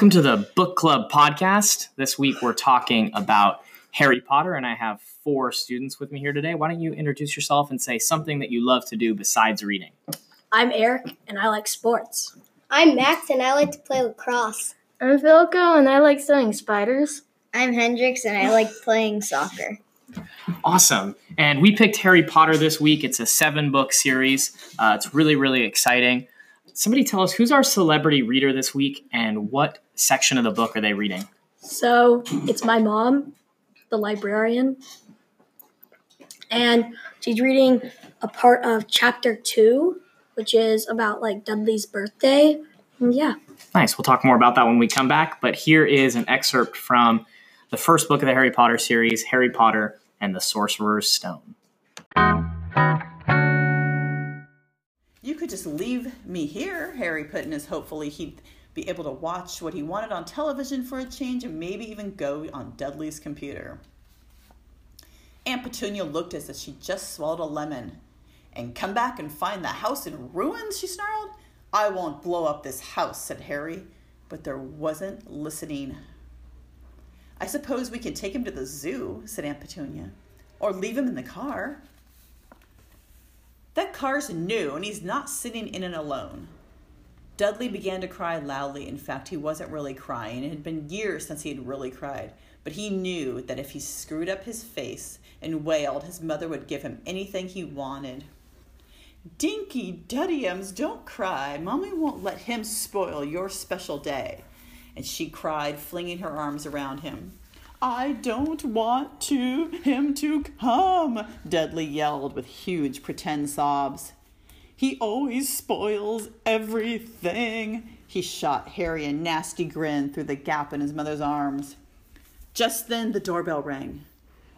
Welcome to the Book Club podcast. This week we're talking about Harry Potter, and I have four students with me here today. Why don't you introduce yourself and say something that you love to do besides reading? I'm Eric, and I like sports. I'm Max, and I like to play lacrosse. I'm Philco, and I like studying spiders. I'm Hendrix, and I like playing soccer. Awesome. And we picked Harry Potter this week. It's a seven book series. Uh, it's really, really exciting. Somebody tell us who's our celebrity reader this week and what section of the book are they reading? So it's my mom, the librarian, and she's reading a part of chapter two, which is about like Dudley's birthday. And yeah. Nice. We'll talk more about that when we come back. But here is an excerpt from the first book of the Harry Potter series, Harry Potter and the Sorcerer's Stone. You could just leave me here, Harry put in as hopefully he'd be able to watch what he wanted on television for a change and maybe even go on Dudley's computer. Aunt Petunia looked as if she'd just swallowed a lemon. And come back and find the house in ruins, she snarled. I won't blow up this house, said Harry, but there wasn't listening. I suppose we can take him to the zoo, said Aunt Petunia, or leave him in the car. That car's new, and he's not sitting in it alone. Dudley began to cry loudly. In fact, he wasn't really crying. It had been years since he had really cried, but he knew that if he screwed up his face and wailed, his mother would give him anything he wanted. Dinky Duddiums, don't cry. Mommy won't let him spoil your special day and she cried, flinging her arms around him. I don't want to him to come, Dudley yelled with huge pretend sobs. He always spoils everything. He shot Harry a nasty grin through the gap in his mother's arms. Just then the doorbell rang.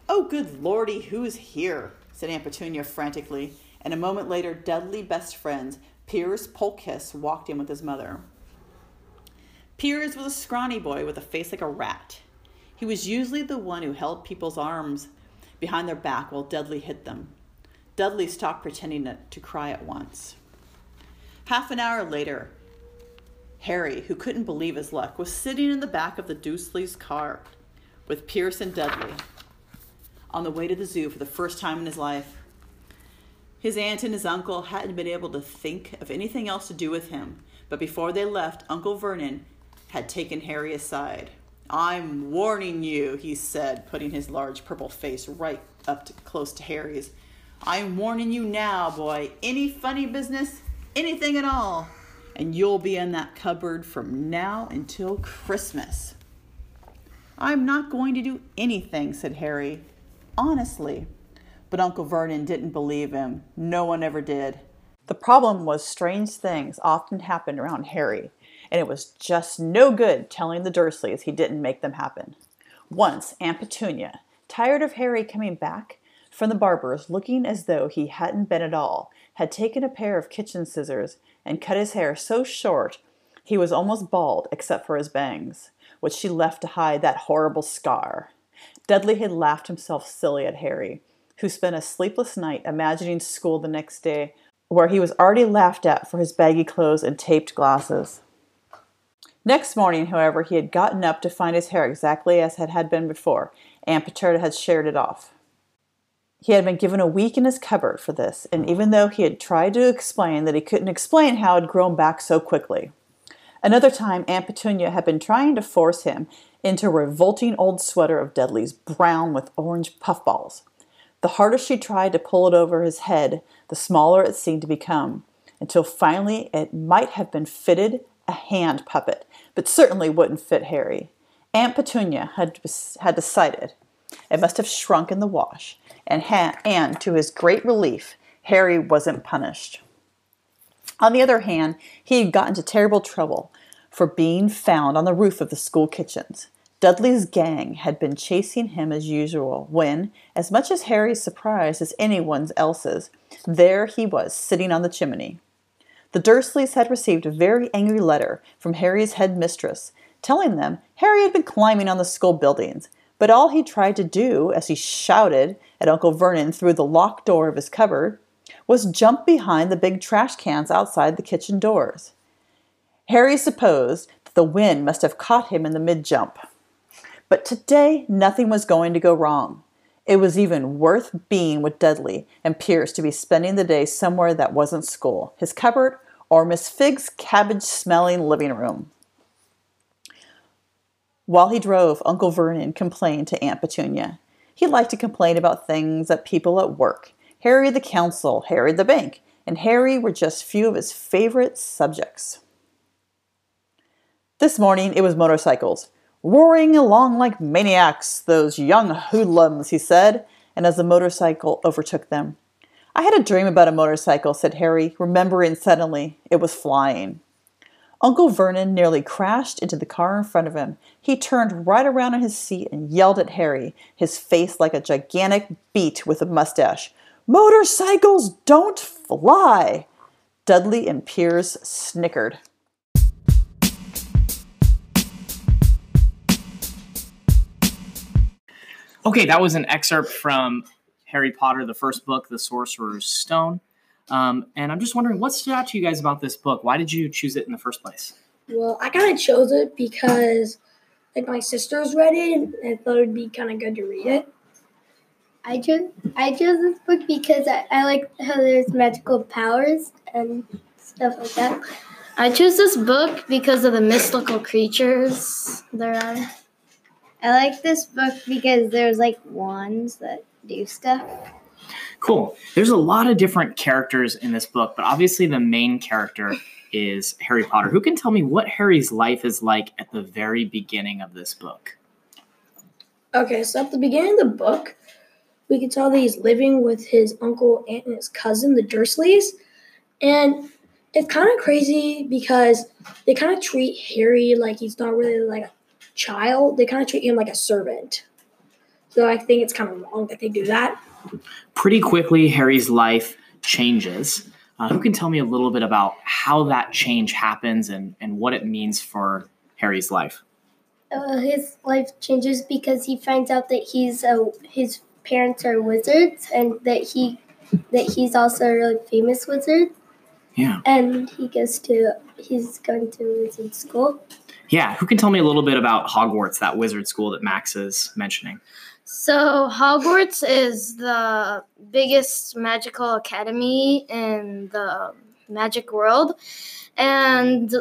Oh, good lordy, who's here? said Aunt Petunia frantically, and a moment later Dudley best friends, Piers Polkiss, walked in with his mother. Piers was a scrawny boy with a face like a rat. He was usually the one who held people's arms behind their back while Dudley hit them. Dudley stopped pretending to cry at once. Half an hour later, Harry, who couldn't believe his luck, was sitting in the back of the Dursleys' car with Piers and Dudley on the way to the zoo for the first time in his life. His aunt and his uncle hadn't been able to think of anything else to do with him, but before they left, Uncle Vernon had taken Harry aside. I'm warning you, he said, putting his large purple face right up to, close to Harry's. I'm warning you now, boy. Any funny business, anything at all, and you'll be in that cupboard from now until Christmas. I'm not going to do anything, said Harry. Honestly. But Uncle Vernon didn't believe him. No one ever did. The problem was strange things often happened around Harry and it was just no good telling the Dursleys he didn't make them happen. Once, Aunt Petunia, tired of Harry coming back from the barber's looking as though he hadn't been at all, had taken a pair of kitchen scissors and cut his hair so short he was almost bald except for his bangs, which she left to hide that horrible scar. Dudley had laughed himself silly at Harry, who spent a sleepless night imagining school the next day, where he was already laughed at for his baggy clothes and taped glasses. Next morning, however, he had gotten up to find his hair exactly as it had been before. Aunt Petunia had sheared it off. He had been given a week in his cupboard for this, and even though he had tried to explain that he couldn't explain how it had grown back so quickly. Another time, Aunt Petunia had been trying to force him into a revolting old sweater of Dudley's, brown with orange puffballs. The harder she tried to pull it over his head, the smaller it seemed to become, until finally it might have been fitted a hand puppet, but certainly wouldn't fit Harry. Aunt Petunia had, had decided it must have shrunk in the wash, and, ha- and to his great relief, Harry wasn't punished. On the other hand, he had got into terrible trouble for being found on the roof of the school kitchens. Dudley's gang had been chasing him as usual when, as much as Harry's surprise as anyone else's, there he was sitting on the chimney. The Dursleys had received a very angry letter from Harry's head mistress, telling them Harry had been climbing on the school buildings, but all he tried to do, as he shouted at Uncle Vernon through the locked door of his cupboard, was jump behind the big trash cans outside the kitchen doors. Harry supposed that The wind must have caught him in the mid jump. But today, nothing was going to go wrong. It was even worth being with Dudley and Piers to be spending the day somewhere that wasn't school, his cupboard, or Miss Figg's cabbage smelling living room. While he drove, Uncle Vernon complained to Aunt Petunia. He liked to complain about things that people at work. Harry the council, Harry the bank, and Harry were just few of his favorite subjects. This morning it was motorcycles. Roaring along like maniacs, those young hoodlums, he said, and as the motorcycle overtook them. I had a dream about a motorcycle, said Harry, remembering suddenly it was flying. Uncle Vernon nearly crashed into the car in front of him. He turned right around on his seat and yelled at Harry, his face like a gigantic beet with a mustache. Motorcycles don't fly! Dudley and Piers snickered. Okay, that was an excerpt from Harry Potter, the first book, The Sorcerer's Stone. Um, and I'm just wondering, what stood out to you guys about this book? Why did you choose it in the first place? Well, I kind of chose it because like my sisters read it and I thought it'd be kind of good to read it. I chose I chose this book because I, I like how there's magical powers and stuff like that. I chose this book because of the mystical creatures there are. I like this book because there's like wands that do stuff. Cool. There's a lot of different characters in this book, but obviously the main character is Harry Potter. Who can tell me what Harry's life is like at the very beginning of this book? Okay, so at the beginning of the book, we can tell that he's living with his uncle, aunt, and his cousin, the Dursleys. And it's kind of crazy because they kind of treat Harry like he's not really like a child. They kind of treat him like a servant. So I think it's kind of wrong that they do that. Pretty quickly, Harry's life changes. Uh, who can tell me a little bit about how that change happens and, and what it means for Harry's life? Uh, his life changes because he finds out that he's a his parents are wizards and that he that he's also a really famous wizard. Yeah. And he goes to he's going to wizard school. Yeah. Who can tell me a little bit about Hogwarts, that wizard school that Max is mentioning? So, Hogwarts is the biggest magical academy in the magic world, and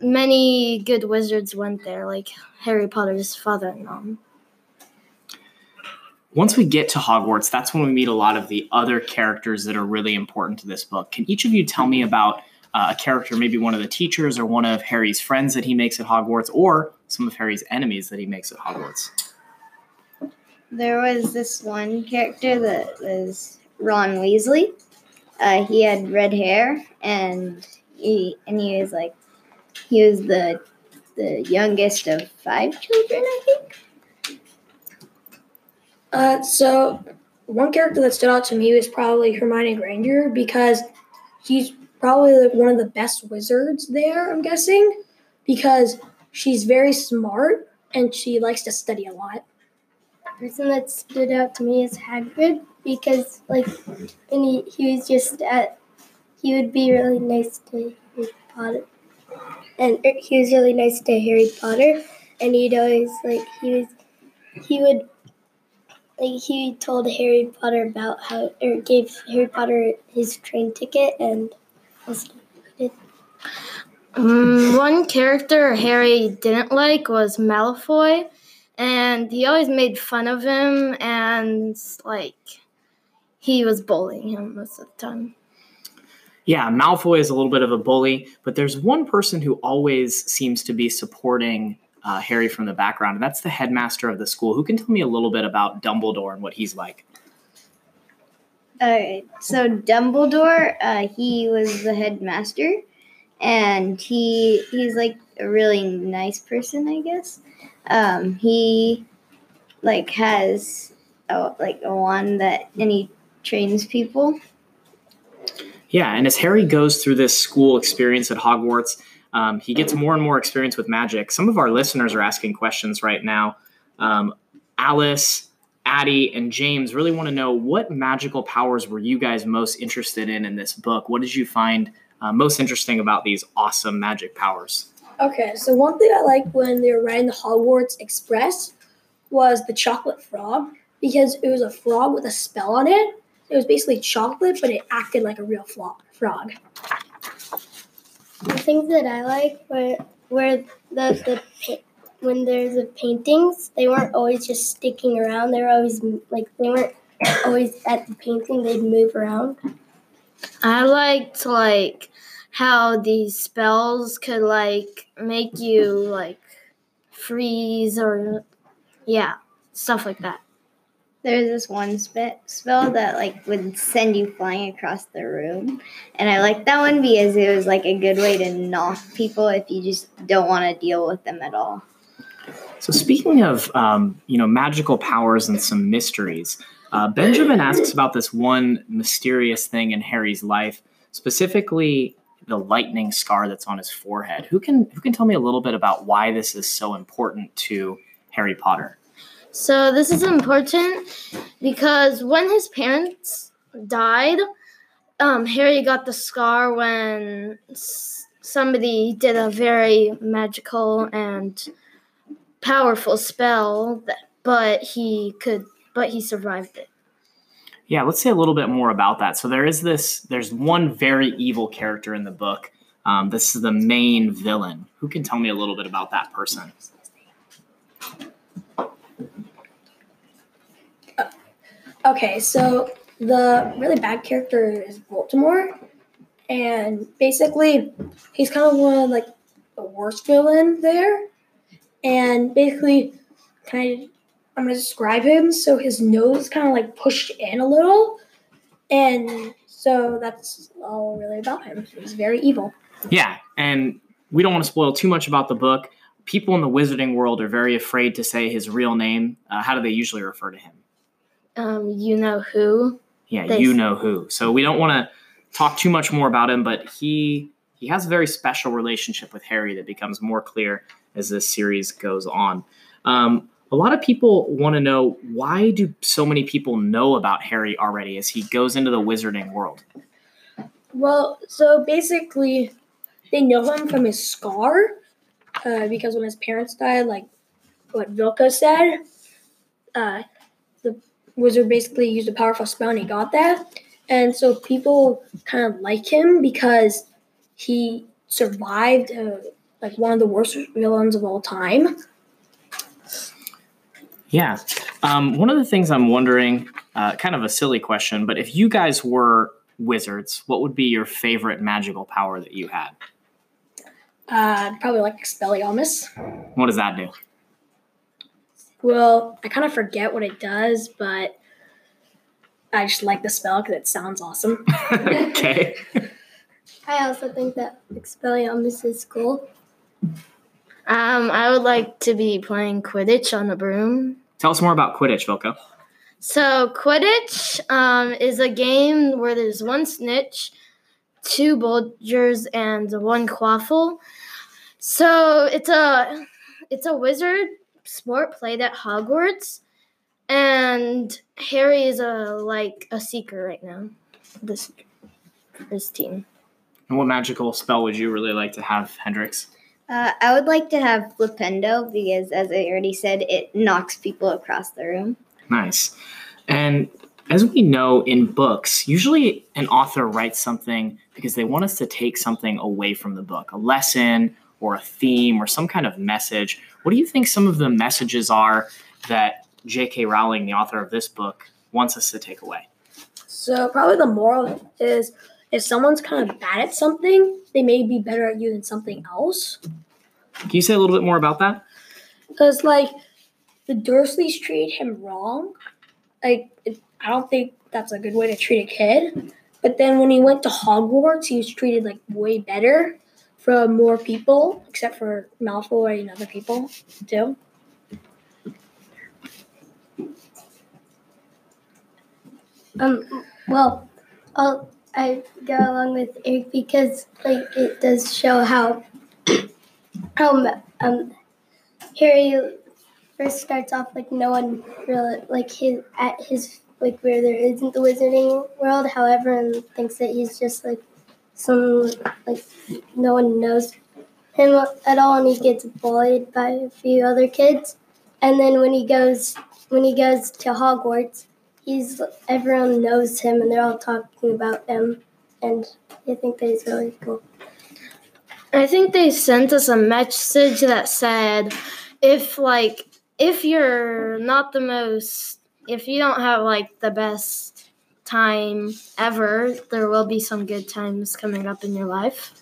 many good wizards went there, like Harry Potter's father and mom. Once we get to Hogwarts, that's when we meet a lot of the other characters that are really important to this book. Can each of you tell me about uh, a character, maybe one of the teachers or one of Harry's friends that he makes at Hogwarts, or some of Harry's enemies that he makes at Hogwarts? There was this one character that was Ron Weasley. Uh, he had red hair, and he and he was like he was the the youngest of five children, I think. Uh, so one character that stood out to me was probably Hermione Granger because she's probably like one of the best wizards there. I'm guessing because she's very smart and she likes to study a lot. Person that stood out to me is Hagrid because like and he, he was just at he would be really nice to Harry Potter. And er, he was really nice to Harry Potter and he'd always like he was he would like he told Harry Potter about how or gave Harry Potter his train ticket and. Um, one character Harry didn't like was Malfoy, and he always made fun of him, and like he was bullying him most of the time. Yeah, Malfoy is a little bit of a bully, but there's one person who always seems to be supporting uh, Harry from the background, and that's the headmaster of the school. Who can tell me a little bit about Dumbledore and what he's like? Alright, so Dumbledore, uh, he was the headmaster, and he he's like a really nice person, I guess. Um, he like has a, like a wand that, and he trains people. Yeah, and as Harry goes through this school experience at Hogwarts, um, he gets more and more experience with magic. Some of our listeners are asking questions right now. Um, Alice, Addie, and James really want to know what magical powers were you guys most interested in in this book? What did you find uh, most interesting about these awesome magic powers? Okay, so one thing I liked when they were riding the Hogwarts Express was the chocolate frog because it was a frog with a spell on it. It was basically chocolate, but it acted like a real flo- frog. The things that I like were were the the pa- when there's the paintings, they weren't always just sticking around. They were always like they weren't always at the painting. They'd move around. I liked like how these spells could like make you like freeze or yeah, stuff like that. There's this one spe- spell that like would send you flying across the room, and I liked that one because it was like a good way to knock people if you just don't want to deal with them at all. So speaking of um, you know magical powers and some mysteries, uh, Benjamin asks about this one mysterious thing in Harry's life, specifically the lightning scar that's on his forehead. Who can who can tell me a little bit about why this is so important to Harry Potter? So this is important because when his parents died, um, Harry got the scar when somebody did a very magical and powerful spell, but he could, but he survived it. Yeah, let's say a little bit more about that. So there is this. There's one very evil character in the book. Um, this is the main villain. Who can tell me a little bit about that person? Okay, so the really bad character is Voldemort, and basically he's kind of one of like the worst villain there. And basically, kind of, I'm gonna describe him. So his nose kind of like pushed in a little, and so that's all really about him. He's very evil. Yeah, and we don't want to spoil too much about the book. People in the wizarding world are very afraid to say his real name. Uh, how do they usually refer to him? Um, you know who? Yeah, They- you know who. So we don't want to talk too much more about him, but he he has a very special relationship with Harry that becomes more clear as this series goes on. Um, a lot of people want to know why do so many people know about Harry already as he goes into the wizarding world. Well, so basically, they know him from his scar, uh, because when his parents died, like what Vilka said, uh, the wizard basically used a powerful spell and he got that. And so people kind of like him because he survived uh, like one of the worst villains of all time. Yeah. Um, one of the things I'm wondering, uh, kind of a silly question, but if you guys were wizards, what would be your favorite magical power that you had? Uh, probably like Expelliarmus. What does that do? Well, I kind of forget what it does, but I just like the spell because it sounds awesome. okay. I also think that Expelliarmus is cool. Um, I would like to be playing Quidditch on a broom. Tell us more about Quidditch, Vilko. So Quidditch um, is a game where there's one snitch, two bludgers, and one quaffle. So it's a it's a wizard sport played at Hogwarts, and Harry is a like a seeker right now. This this team. And what magical spell would you really like to have, Hendrix? Uh, I would like to have Flipendo because, as I already said, it knocks people across the room. Nice. And as we know in books, usually an author writes something because they want us to take something away from the book, a lesson or a theme or some kind of message. What do you think some of the messages are that J.K. Rowling, the author of this book, wants us to take away? So probably the moral is if someone's kind of bad at something, they may be better at you than something else. Can you say a little bit more about that? Because like the Dursleys treated him wrong. Like it, I don't think that's a good way to treat a kid. But then when he went to Hogwarts, he was treated like way better from more people, except for Malfoy and other people too. Um, well, I'll, I go along with Eric because like it does show how how um Harry first starts off like no one really like his at his like where there isn't the wizarding world, however, and thinks that he's just like some like no one knows him at all, and he gets bullied by a few other kids. And then when he goes when he goes to Hogwarts, he's everyone knows him, and they're all talking about him, and I think that he's really cool. I think they sent us a message that said if like if you're not the most if you don't have like the best time ever, there will be some good times coming up in your life.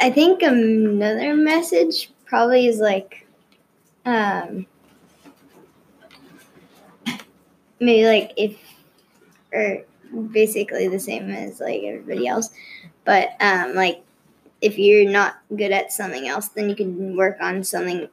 I think another message probably is like, um, maybe like if, or basically the same as like everybody else, but um, like if you're not good at something else, then you can work on something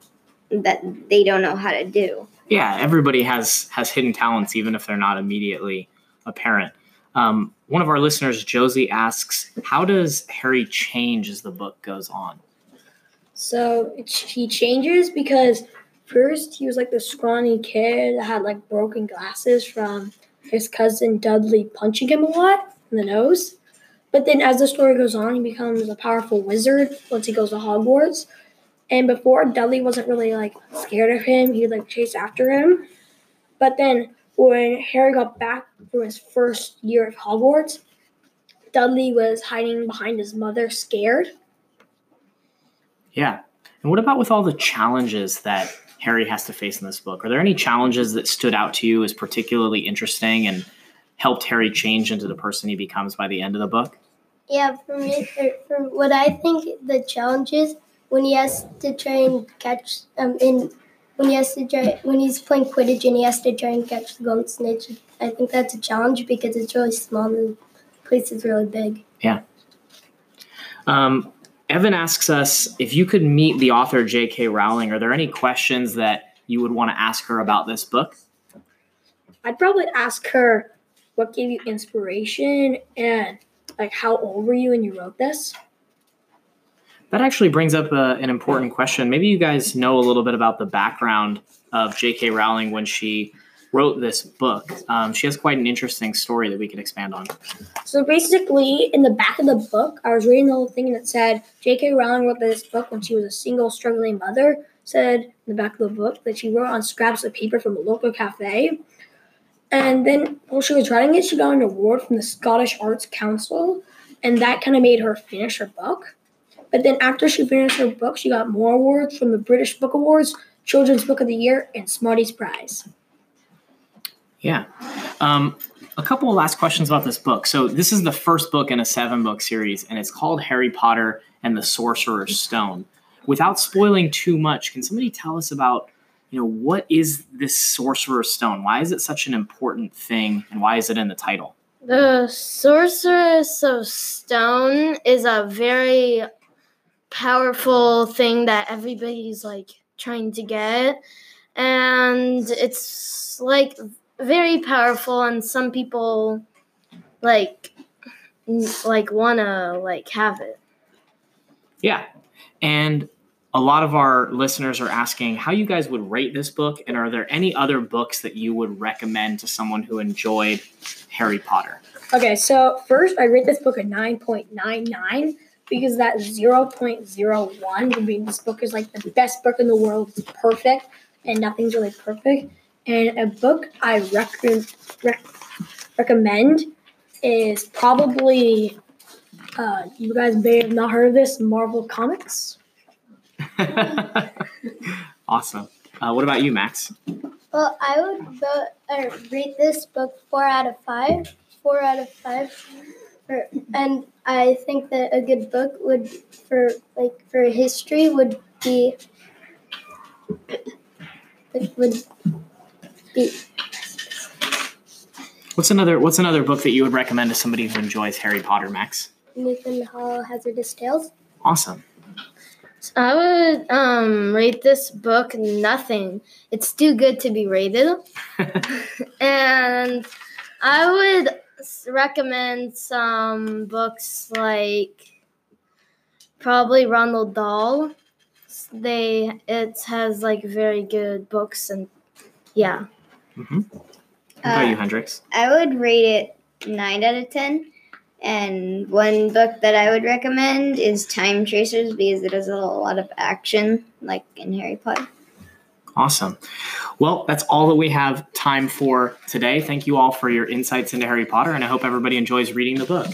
that they don't know how to do. Yeah, everybody has has hidden talents, even if they're not immediately apparent. Um, one of our listeners, Josie, asks, "How does Harry change as the book goes on?" So he changes because first he was like the scrawny kid that had like broken glasses from his cousin Dudley punching him a lot in the nose. But then as the story goes on, he becomes a powerful wizard once he goes to Hogwarts. And before Dudley wasn't really like scared of him, he'd like chase after him. But then when Harry got back from his first year of Hogwarts, Dudley was hiding behind his mother, scared. Yeah. And what about with all the challenges that Harry has to face in this book? Are there any challenges that stood out to you as particularly interesting and helped Harry change into the person he becomes by the end of the book? Yeah, for me, for, for what I think the challenge is when he has to try and catch um in when he has to try when he's playing Quidditch and he has to try and catch the golden snitch. I think that's a challenge because it's really small and the place is really big. Yeah. Um, Evan asks us if you could meet the author J.K. Rowling. Are there any questions that you would want to ask her about this book? I'd probably ask her what gave you inspiration and like how old were you when you wrote this? That actually brings up a, an important question. Maybe you guys know a little bit about the background of J.K. Rowling when she wrote this book. Um, she has quite an interesting story that we can expand on. So basically, in the back of the book, I was reading the little thing that said J.K. Rowling wrote this book when she was a single, struggling mother. Said in the back of the book that she wrote on scraps of paper from a local cafe. And then while she was writing it, she got an award from the Scottish Arts Council, and that kind of made her finish her book. But then after she finished her book, she got more awards from the British Book Awards, Children's Book of the Year, and Smarties Prize. Yeah. Um, a couple of last questions about this book. So, this is the first book in a seven book series, and it's called Harry Potter and the Sorcerer's Stone. Without spoiling too much, can somebody tell us about, you know, what is this Sorcerer's Stone? Why is it such an important thing, and why is it in the title? The Sorceress of Stone is a very powerful thing that everybody's like trying to get. And it's like very powerful and some people like n- like wanna like have it. Yeah. And a lot of our listeners are asking how you guys would rate this book, and are there any other books that you would recommend to someone who enjoyed Harry Potter? Okay, so first I rate this book a 9.99 because that 0.01 would mean this book is like the best book in the world. It's perfect, and nothing's really perfect. And a book I rec- rec- recommend is probably, uh, you guys may have not heard of this, Marvel Comics. awesome. Uh, what about you, Max? Well, I would go, uh, rate this book four out of five. Four out of five. For, and I think that a good book would for like for history would be would be What's another What's another book that you would recommend to somebody who enjoys Harry Potter, Max? Nathan Hale Hazardous Tales. Awesome. I would um rate this book nothing. It's too good to be rated. and I would recommend some books like probably Ronald Dahl. They it has like very good books and yeah. Hmm What about Uh, you, Hendrix? I would rate it nine out of ten And one book that I would recommend is Time Tracers because it has a lot of action, like in Harry Potter. Awesome. Well, that's all that we have time for today. Thank you all for your insights into Harry Potter, and I hope everybody enjoys reading the book.